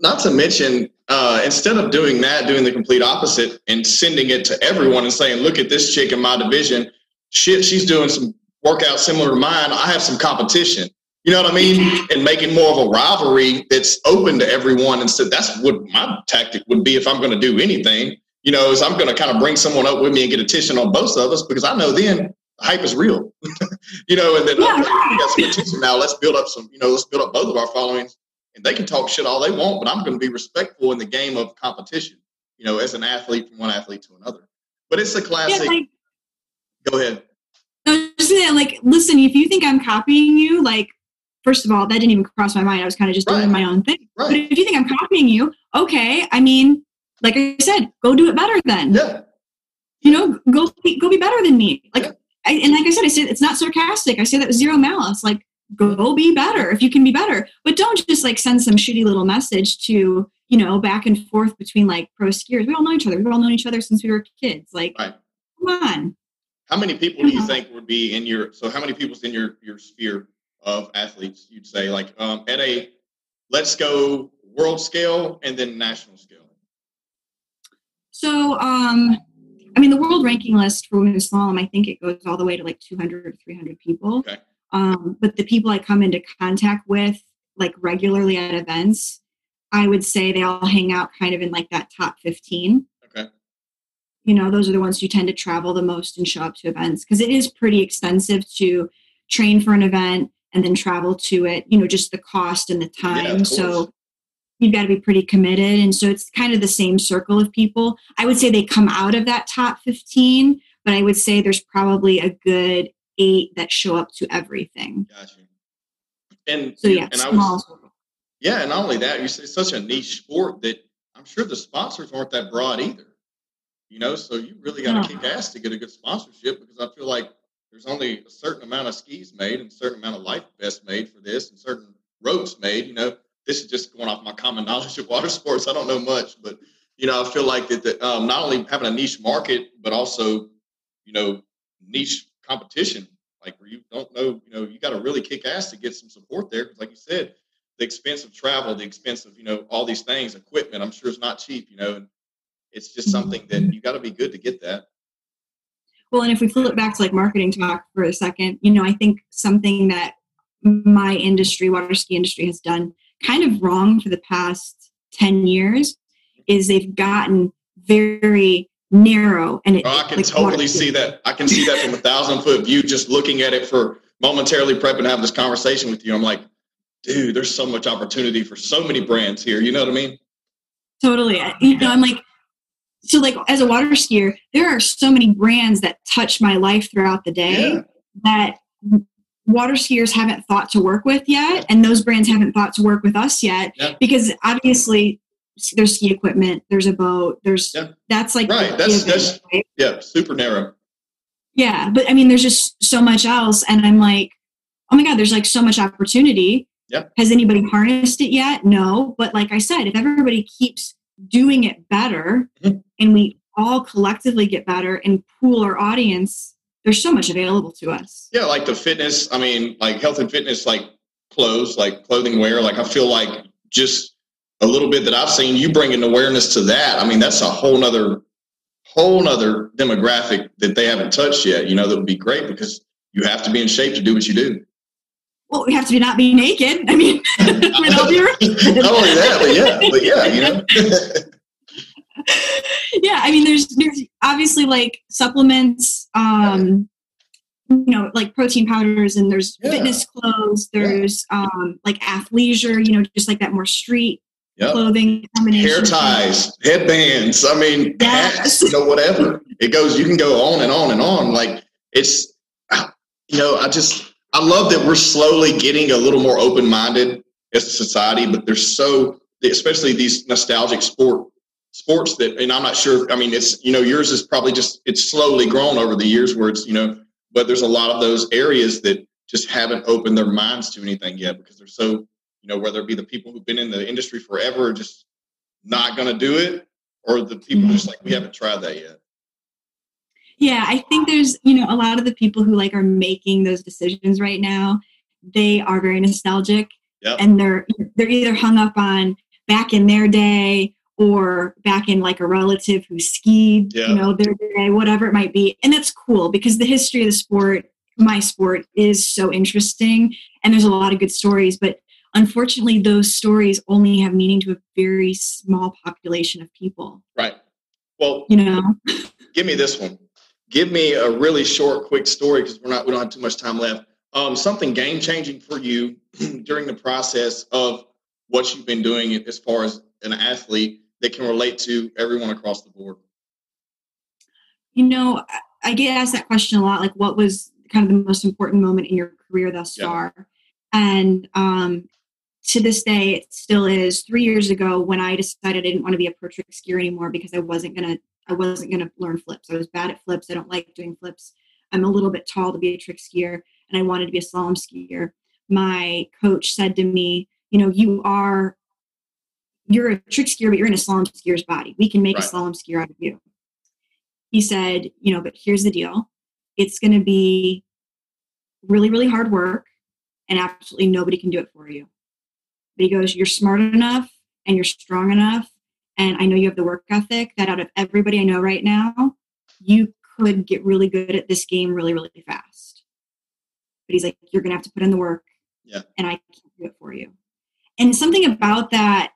not to mention, uh, instead of doing that, doing the complete opposite and sending it to everyone and saying, "Look at this chick in my division. Shit, she's doing some workout similar to mine. I have some competition." You know what I mean? And making more of a rivalry that's open to everyone. Instead, that's what my tactic would be if I'm going to do anything. You know, is I'm going to kind of bring someone up with me and get attention on both of us because I know then the hype is real. [LAUGHS] you know, and then Yeah. okay, we got some attention now. Let's build up some. You know, let's build up both of our followings and they can talk shit all they want, but I'm going to be respectful in the game of competition, you know, as an athlete from one athlete to another. But it's a Yeah, classic. like, Go ahead. Was just saying, like, listen, if you think I'm copying you, like, first of all, that didn't even cross my mind. I was kind of just Right. doing my own thing. But if you think I'm copying you, okay. I mean, like I said, go do it better then. Yeah. You know, go be, go be better than me. Like, Yeah. I, and like I said, I said it's not sarcastic. I say that with zero malice. Like, go be better if you can be better, but don't just like send some shitty little message to you know back and forth between like pro skiers. We all know each other. We've all known each other since we were kids. Like, Right. come on. How many people do you think would be in your, so how many people's in your, your sphere of athletes, you'd say like um, at a, let's go world scale and then national scale? So, um, I mean, the world ranking list for women's slalom, I think it goes all the way to like 200 or 300 people. Okay. Um, but the people I come into contact with, like regularly at events, I would say they all hang out kind of in like that top 15. You know, those are the ones who tend to travel the most and show up to events because it is pretty expensive to train for an event and then travel to it, you know, just the cost and the time. Yeah, so, you've got to be pretty committed and so it's kind of the same circle of people i would say they come out of that top 15 but i would say there's probably a good eight that show up to everything Gotcha. And, so yeah and I small was, circle. yeah, and not only that, you say it's such a niche sport that I'm sure the sponsors aren't that broad either. You know, so you really got to No. kick ass to get a good sponsorship because I feel like there's only a certain amount of skis made and a certain amount of life vests made for this and certain ropes made. You know, this is just going off my common [LAUGHS] knowledge of water sports. I don't know much, but you know, I feel like that, that um, not only having a niche market, but also, you know, niche competition. Like where you don't know, you know, you got to really kick ass to get some support there. Because, like you said, the expense of travel, the expense of you know all these things, equipment, I'm sure is not cheap. You know, and it's just mm-hmm. something that you got to be good to get that. well and if we flip back to like marketing talk for a second you know i think something that my industry water ski industry has done kind of wrong for the past 10 years is they've gotten very narrow and it, Oh, I can like, totally see that. I can see that from a thousand foot view, just looking at it for momentarily prepping to have this conversation with you. I'm like, dude, there's so much opportunity for so many brands here. You know what I mean? Totally. You know, I'm like, so like as a water skier, there are so many brands that touch my life throughout the day Yeah. that water skiers haven't thought to work with yet, and those brands haven't thought to work with us yet because obviously there's ski equipment, there's a boat, there's that's like Right, that's- that's- right? Yeah, super narrow. yeah. But I mean, there's just so much else, and I'm like, oh my god, there's like so much opportunity. Yeah. Has anybody harnessed it yet? No. But like I said, if everybody keeps doing it better Mm-hmm. And we all collectively get better and pool our audience, there's so much available to us. Yeah, like the fitness. I mean, like health and fitness, like clothes, like clothing wear. Like I feel like just a little bit that I've seen you bringing awareness to that. I mean, that's a whole nother, whole nother demographic that they haven't touched yet. You know, that would be great because you have to be in shape to do what you do. Well, we have to be not be naked. I mean, [LAUGHS] we're not be [LAUGHS] Not only that, but yeah, but yeah, you know. [LAUGHS] [LAUGHS] yeah, I mean, there's there's obviously like supplements, um, you know, like protein powders, and there's Yeah. fitness clothes. There's um, like athleisure, you know, just like that more street Yep. clothing combination. Hair ties, headbands. I mean, Yes. hats, you know, whatever. It goes. You can go on and on and on. Like it's, you know, I just I love that we're slowly getting a little more open minded as a society. But there's so, especially these nostalgic sport sports that, and I'm not sure. I mean, it's you know, yours is probably just it's slowly grown over the years where it's you know, but there's a lot of those areas that just haven't opened their minds to anything yet because they're so you know, whether it be the people who've been in the industry forever just not going to do it, or the people Mhm. just like we haven't tried that yet. Yeah, I think there's, you know, a lot of the people who like are making those decisions right now, they are very nostalgic Yep. and they're they're either hung up on back in their day or back in like a relative who skied, Yeah. you know, their day, whatever it might be. And that's cool because the history of the sport, my sport is so interesting and there's a lot of good stories, but unfortunately those stories only have meaning to a very small population of people, Right. Well, you know. [LAUGHS] give me this one. Give me a really short, quick story because we're not we don't have too much time left. Um, something game changing for you [CLEARS THROAT] during the process of what you've been doing as far as an athlete that can relate to everyone across the board. You know, I- get asked that question a lot. Like, what was kind of the most important moment in your career thus Yeah. far? And um, to this day, it still is. Three years ago, when I decided I didn't want to be a pro trick skier anymore because I wasn't gonna, I wasn't gonna learn flips. I was bad at flips. I don't like doing flips. I'm a little bit tall to be a trick skier, and I wanted to be a slalom skier. My coach said to me, "You know, you are." You're a trick skier, but you're in a slalom skier's body. We can make Right. a slalom skier out of you he said, you know, but here's the deal. It's going to be really, really hard work, and absolutely nobody can do it for you. But he goes, you're smart enough and you're strong enough, and I know you have the work ethic that out of everybody I know right now, you could get really good at this game really, really fast. But he's like, you're going to have to put in the work, Yeah. and I can't do it for you. And something about that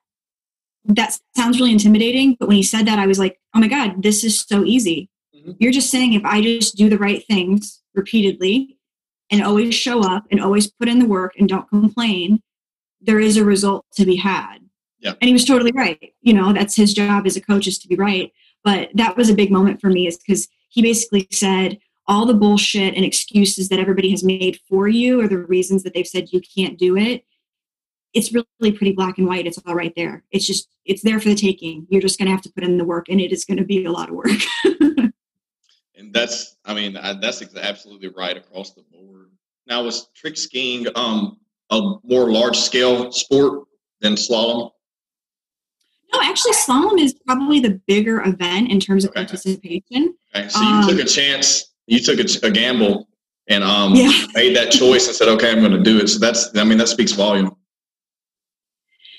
that sounds really intimidating, but when he said that, I was like, oh my God, this is so easy. Mhm. You're just saying if I just do the right things repeatedly and always show up and always put in the work and don't complain, there is a result to be had. Yeah. And he was totally right. You know, that's his job as a coach is to be right. But that was a big moment for me is because he basically said, all the bullshit and excuses that everybody has made for you or the reasons that they've said you can't do it it's really pretty black and white. It's all right there. It's just it's there for the taking. You're just going to have to put in the work, and it is going to be a lot of work. [LAUGHS] And that's, I mean, I, that's absolutely right across the board. Now, was trick skiing um, a more large scale sport than slalom? no, actually, slalom is probably the bigger event in terms of Okay. participation. Okay, so you Um, took a chance, you took a, a gamble, and um, Yeah. made that choice and said, "Okay, I'm going to do it." So that's, I mean, that speaks volume.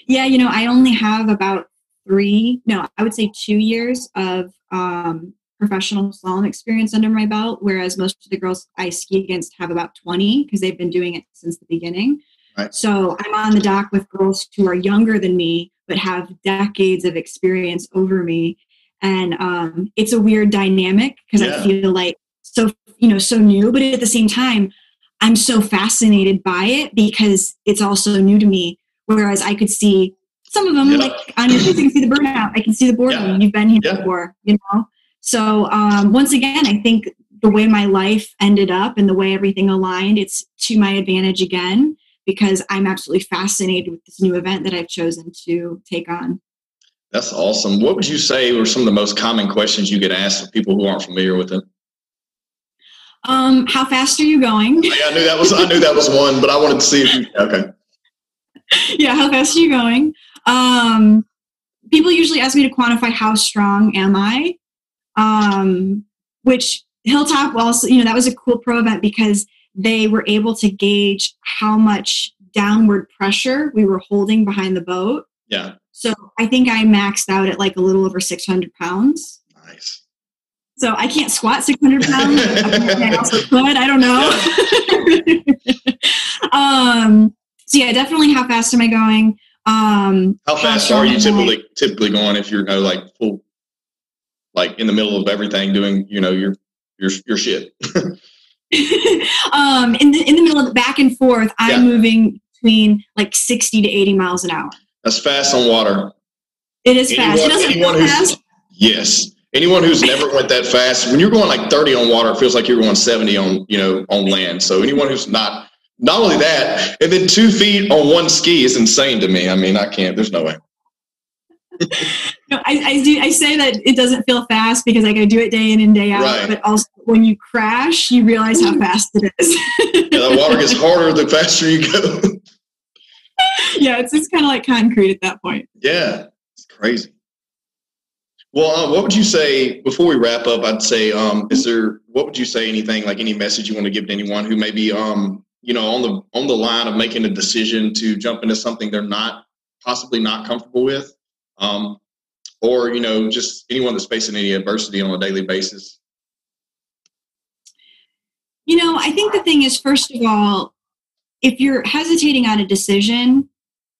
Yeah, you know, I only have about three, no, I would say two years of um, professional slalom experience under my belt, whereas most of the girls I ski against have about 20 because they've been doing it since the beginning. Right. So I'm on the dock with girls who are younger than me, but have decades of experience over me. And um, it's a weird dynamic because Yeah. I feel like so, you know, so new, but at the same time, I'm so fascinated by it because it's also new to me. Whereas I could see some of them, Yeah. like on your face, I can see the burnout. I can see the boredom. Yeah. You've been here Yeah. before, you know? So um, once again, I think the way my life ended up and the way everything aligned, it's to my advantage again because I'm absolutely fascinated with this new event that I've chosen to take on. That's awesome. What would you say were some of the most common questions you get asked for people who aren't familiar with it? Um, how fast are you going? Yeah, I knew that was I knew that was one, but I wanted to see if you okay. [LAUGHS] yeah, how fast are you going? Um, people usually ask me to quantify how strong am I, um, which Hilltop also, you know, that was a cool pro event because they were able to gauge how much downward pressure we were holding behind the boat. Yeah. So I think I maxed out at like a little over 600 pounds. Nice. So I can't squat 600 pounds. [LAUGHS] I also could. I don't know. [LAUGHS] um, so yeah, definitely. How fast am I going? Um, how fast are you typically typically going if you're you know, like full, like in the middle of everything, doing you know your your your shit? [LAUGHS] [LAUGHS] um, in the in the middle of the back and forth, I'm yeah. moving between like 60 to 80 miles an hour. That's fast on water. It is anyone, fast. It anyone who's, fast. Yes. Anyone who's never went that fast, when you're going like 30 on water, it feels like you're going 70 on, you know, on land. So anyone who's not, not only that, and then two feet on one ski is insane to me. I mean, I can't, there's no way. [LAUGHS] no, I, I, do. I say that it doesn't feel fast because like I do it day in and day out. Right. But also, when you crash, you realize how fast it is. [LAUGHS] yeah, the water gets harder the faster you go. [LAUGHS] yeah, it's just kind of like concrete at that point. Yeah, it's crazy. Well, uh, what would you say before we wrap up? I'd say, um, is there what would you say? Anything like any message you want to give to anyone who maybe um, you know, on the on the line of making a decision to jump into something they're not possibly not comfortable with, um, or you know, just anyone that's facing any adversity on a daily basis? You know, I think the thing is, first of all, if you're hesitating on a decision,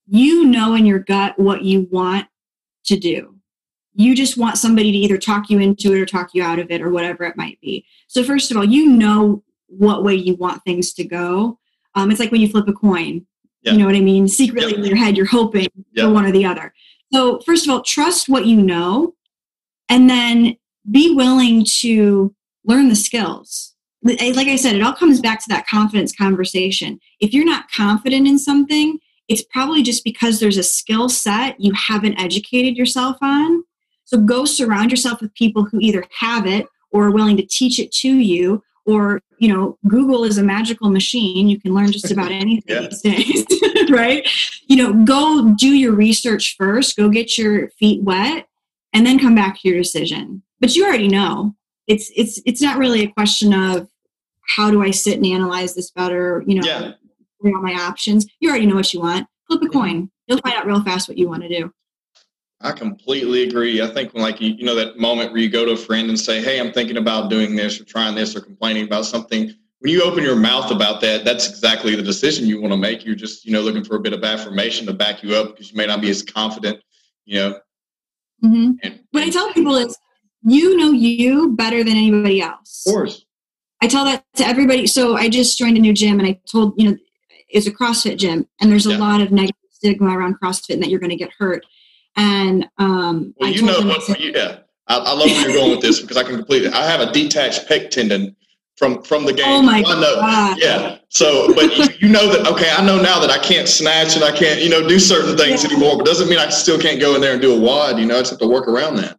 you know in your gut what you want to do you just want somebody to either talk you into it or talk you out of it or whatever it might be. So, first of all, you know what way you want things to go. Um, it's like when you flip a coin. Yeah. You know what I mean? Secretly in your head, you're hoping for one or the other. So, first of all, trust what you know and then be willing to learn the skills. Like I said, it all comes back to that confidence conversation. If you're not confident in something, it's probably just because there's a skill set you haven't educated yourself on so go surround yourself with people who either have it or are willing to teach it to you or you know google is a magical machine. You can learn just about [LAUGHS] anything yeah. these days [LAUGHS] right? You know go do your research first go get your feet wet and then come back to your decision. But you already know. It's it's it's not really a question of how do i sit and analyze this better you know yeah. all my options. You already know what you want. Flip a coin. You'll find out real fast what you want to do I completely agree. I think when like you, you know that moment where you go to a friend and say, "Hey, I'm thinking about doing this or trying this or complaining about something." When you open your mouth about that, that's exactly the decision you want to make. You're just you know looking for a bit of affirmation to back you up because you may not be as confident. You know. Mm-hmm. And, what I tell people is, you know you better than anybody else. Of course. I tell that to everybody. So I just joined a new gym, and I told you know it's a CrossFit gym, and there's a yeah. lot of negative stigma around CrossFit and that you're going to get hurt. And um, well, you know what? Said, yeah, I, I, love where you're going with this because I can completely. I have a detached pec tendon from from the game. Oh my I know, god! Yeah. So, but you, you, know that okay. I know now that I can't snatch and I can't you know do certain things yeah. anymore. But doesn't mean I still can't go in there and do a WOD. You know, I just have to work around that.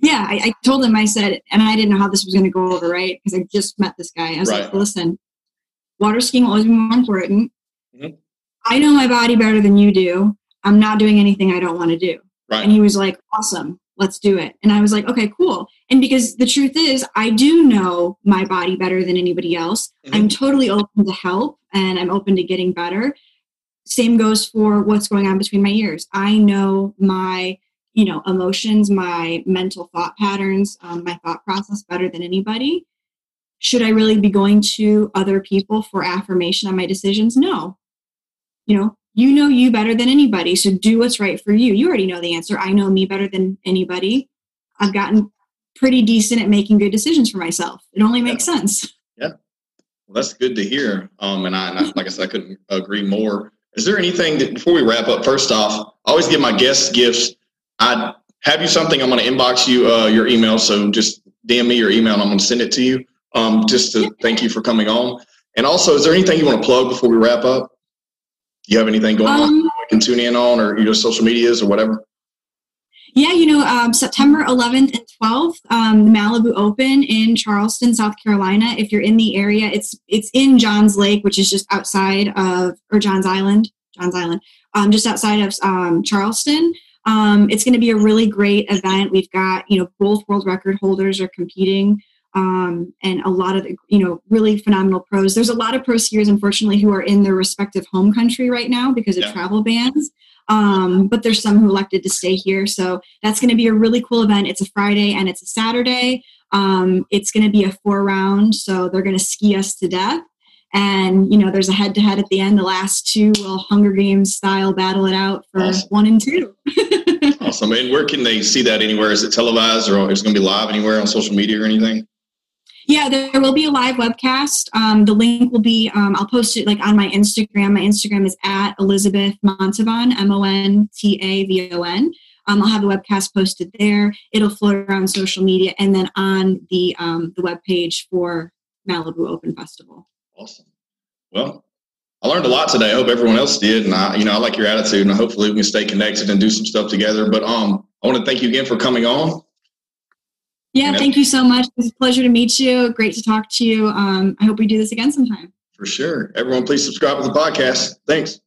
Yeah, I, I told him. I said, and I didn't know how this was going to go over, right? Because I just met this guy. I was right. like, listen, water skiing will always be more important. Mm-hmm. I know my body better than you do. I'm not doing anything I don't want to do. Right. And he was like, awesome, let's do it. And I was like, okay, cool. And because the truth is, I do know my body better than anybody else. Mm-hmm. I'm totally open to help and I'm open to getting better. Same goes for what's going on between my ears. I know my you know emotions my mental thought patterns um, my thought process better than anybody should i really be going to other people for affirmation on my decisions no you know you know you better than anybody so do what's right for you. You already know the answer. I know me better than anybody. I've gotten pretty decent at making good decisions for myself. It only makes yeah. sense. Yeah. Well that's good to hear um and I, and I like i said i couldn't agree more. Is there anything that before we wrap up first off i always give my guests gifts. I have you something i'm going to inbox you uh, your email so just dm me your email and i'm going to send it to you. Um, just to thank you for coming on. And also is there anything you want to plug before we wrap up you have anything going um, on you can tune in on or your social medias or whatever? Yeah, you know, um, September 11th and 12th, um, the Malibu Open in Charleston, South Carolina. If you're in the area, it's it's in Johns Lake, which is just outside of or Johns Island, Johns Island, um, just outside of um, Charleston. Um, it's going to be a really great event. We've got, you know, both world record holders are competing um, and a lot of the, you know, really phenomenal pros. There's a lot of pro skiers, unfortunately, who are in their respective home country right now because of Yeah. travel bans. Um, but there's some who elected to stay here. So that's going to be a really cool event. It's a Friday and it's a Saturday. Um, it's going to be a four round. So they're going to ski us to death. And, you know, there's a head to head at the end. The last two will Hunger Games style battle it out for Awesome. one and two. Awesome. And where can they see that anywhere? Is it televised or is it going to be live anywhere on social media or anything? Yeah, there will be a live webcast. Um, the link will be, um, I'll post it like on my Instagram. My Instagram is at Elizabeth Montavon, M O N T A V O N. Um, I'll have the webcast posted there. It'll float around social media and then on the um, the webpage for Malibu Open Festival. Awesome. Well, I learned a lot today. I hope everyone else did. And I, you know, I like your attitude and hopefully we can stay connected and do some stuff together. But um, I want to thank you again for coming on. Yeah, Yeah. thank you so much. It's a pleasure to meet you. Great to talk to you. Um, I hope we do this again sometime. For sure. Everyone, please subscribe to the podcast. Thanks.